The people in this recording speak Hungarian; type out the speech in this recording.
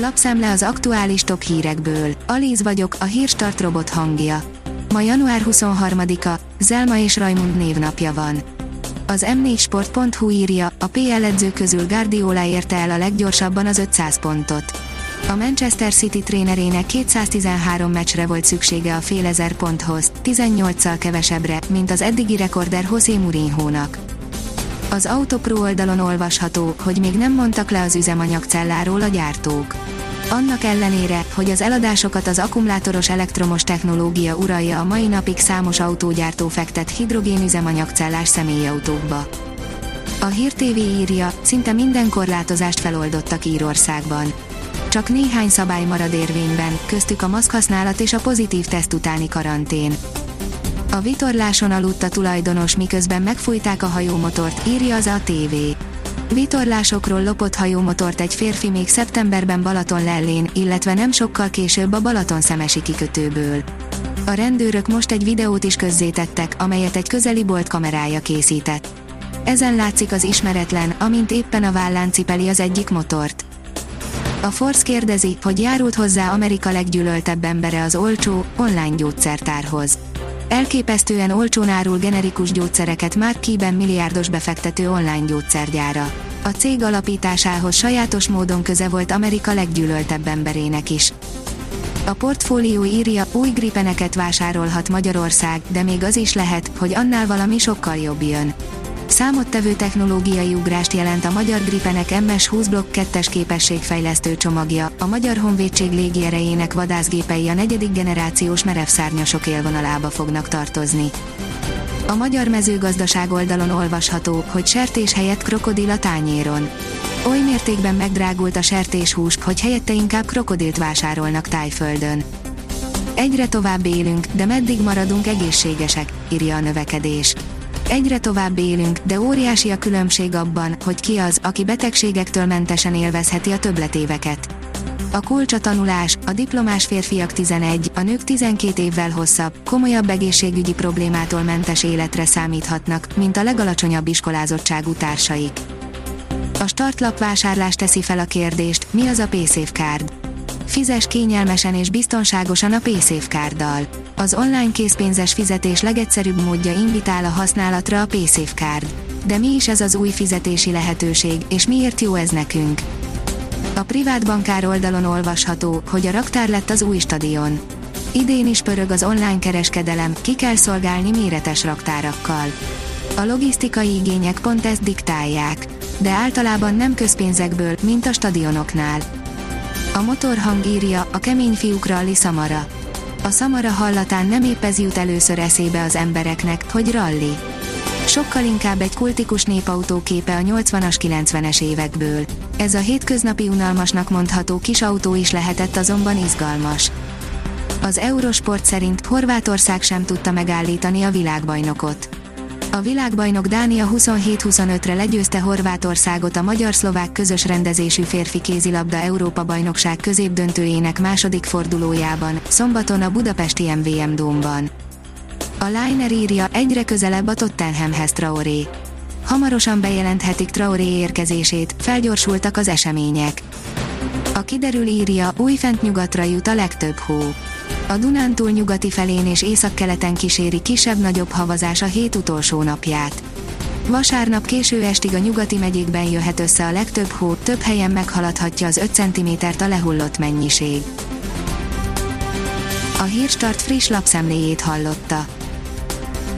Lapszemle az aktuális top hírekből. Alíz vagyok, a hírstart robot hangja. Ma január 23-a, Zelma és Rajmund névnapja van. Az m4sport.hu írja, a PL edző közül Guardiola érte el a leggyorsabban az 500 pontot. A Manchester City trénerének 213 meccsre volt szüksége a fél ezer ponthoz, 18-szal kevesebbre, mint az eddigi rekorder José Mourinho-nak. Az Autopro oldalon olvasható, hogy még nem mondtak le az üzemanyagcelláról a gyártók. Annak ellenére, hogy az eladásokat az akkumulátoros elektromos technológia uralja a mai napig számos autógyártó fektet hidrogénüzemanyagcellás személyautókba. A Hír TV írja, szinte minden korlátozást feloldottak Írországban. Csak néhány szabály marad érvényben, köztük a maszkhasználat és a pozitív teszt utáni karantén. A vitorláson aludt a tulajdonos miközben megfújták a hajómotort, írja az ATV. Vitorlásokról lopott hajómotort egy férfi még szeptemberben Balaton lellén, illetve nem sokkal később a Balaton szemesi kikötőből. A rendőrök most egy videót is közzétettek, amelyet egy közeli bolt kamerája készített. Ezen látszik az ismeretlen, amint éppen a vállán cipeli az egyik motort. A Force kérdezi, hogy járult hozzá Amerika leggyűlöltebb embere az olcsó, online gyógyszertárhoz. Elképesztően olcsón árul generikus gyógyszereket már Kiben milliárdos befektető online gyógyszergyára. A cég alapításához sajátos módon köze volt Amerika leggyűlöltebb emberének is. A portfólió írja, új gripeneket vásárolhat Magyarország, de még az is lehet, hogy annál valami sokkal jobb jön. Számottevő technológiai ugrást jelent a magyar Gripenek MS-20 Block 2-es képességfejlesztő csomagja, a Magyar Honvédség légierejének vadászgépei a negyedik generációs merevszárnyasok élvonalába fognak tartozni. A magyar mezőgazdaság oldalon olvasható, hogy sertés helyett krokodil a tányéron. Oly mértékben megdrágult a sertéshús, hogy helyette inkább krokodilt vásárolnak tájföldön. Egyre tovább élünk, de meddig maradunk egészségesek, írja a növekedés. Egyre tovább élünk, de óriási a különbség abban, hogy ki az, aki betegségektől mentesen élvezheti a többletéveket. A kulcs a tanulás, a diplomás férfiak 11, a nők 12 évvel hosszabb, komolyabb egészségügyi problémától mentes életre számíthatnak, mint a legalacsonyabb iskolázottságú társaik. A startlap vásárlás teszi fel a kérdést, mi az a PaySafe Card. Fizes kényelmesen és biztonságosan a PaySafe Carddal. Az online készpénzes fizetés legegyszerűbb módja invitál a használatra a PaySafe Card. De mi is ez az új fizetési lehetőség, és miért jó ez nekünk? A privát bankár oldalon olvasható, hogy a raktár lett az új stadion. Idén is pörög az online kereskedelem, ki kell szolgálni méretes raktárakkal. A logisztikai igények pont ezt diktálják, de általában nem közpénzekből, mint a stadionoknál. A motorhang írja, a kemény fiúkra a Lisamara. A Samara hallatán nem épp ez jut először eszébe az embereknek, hogy ralli. Sokkal inkább egy kultikus népautó képe a 80-as 90-es évekből. Ez a hétköznapi unalmasnak mondható kis autó is lehetett azonban izgalmas. Az Eurosport szerint Horvátország sem tudta megállítani a világbajnokot. A világbajnok Dánia 27-25-re legyőzte Horvátországot a magyar-szlovák közös rendezésű férfi kézilabda Európa bajnokság középdöntőjének második fordulójában, szombaton a budapesti MVM Dómban. A Liner írja, egyre közelebb a Tottenhamhez Traoré. Hamarosan bejelenthetik Traoré érkezését, felgyorsultak az események. A kiderül írja, újfent nyugatra jut a legtöbb hó. A Dunántúl nyugati felén és északkeleten kíséri kisebb-nagyobb havazás a hét utolsó napját. Vasárnap késő estig a nyugati megyékben jöhet össze a legtöbb hó, több helyen meghaladhatja az 5 cm-t a lehullott mennyiség. A Hírstart friss lapszemléjét hallotta.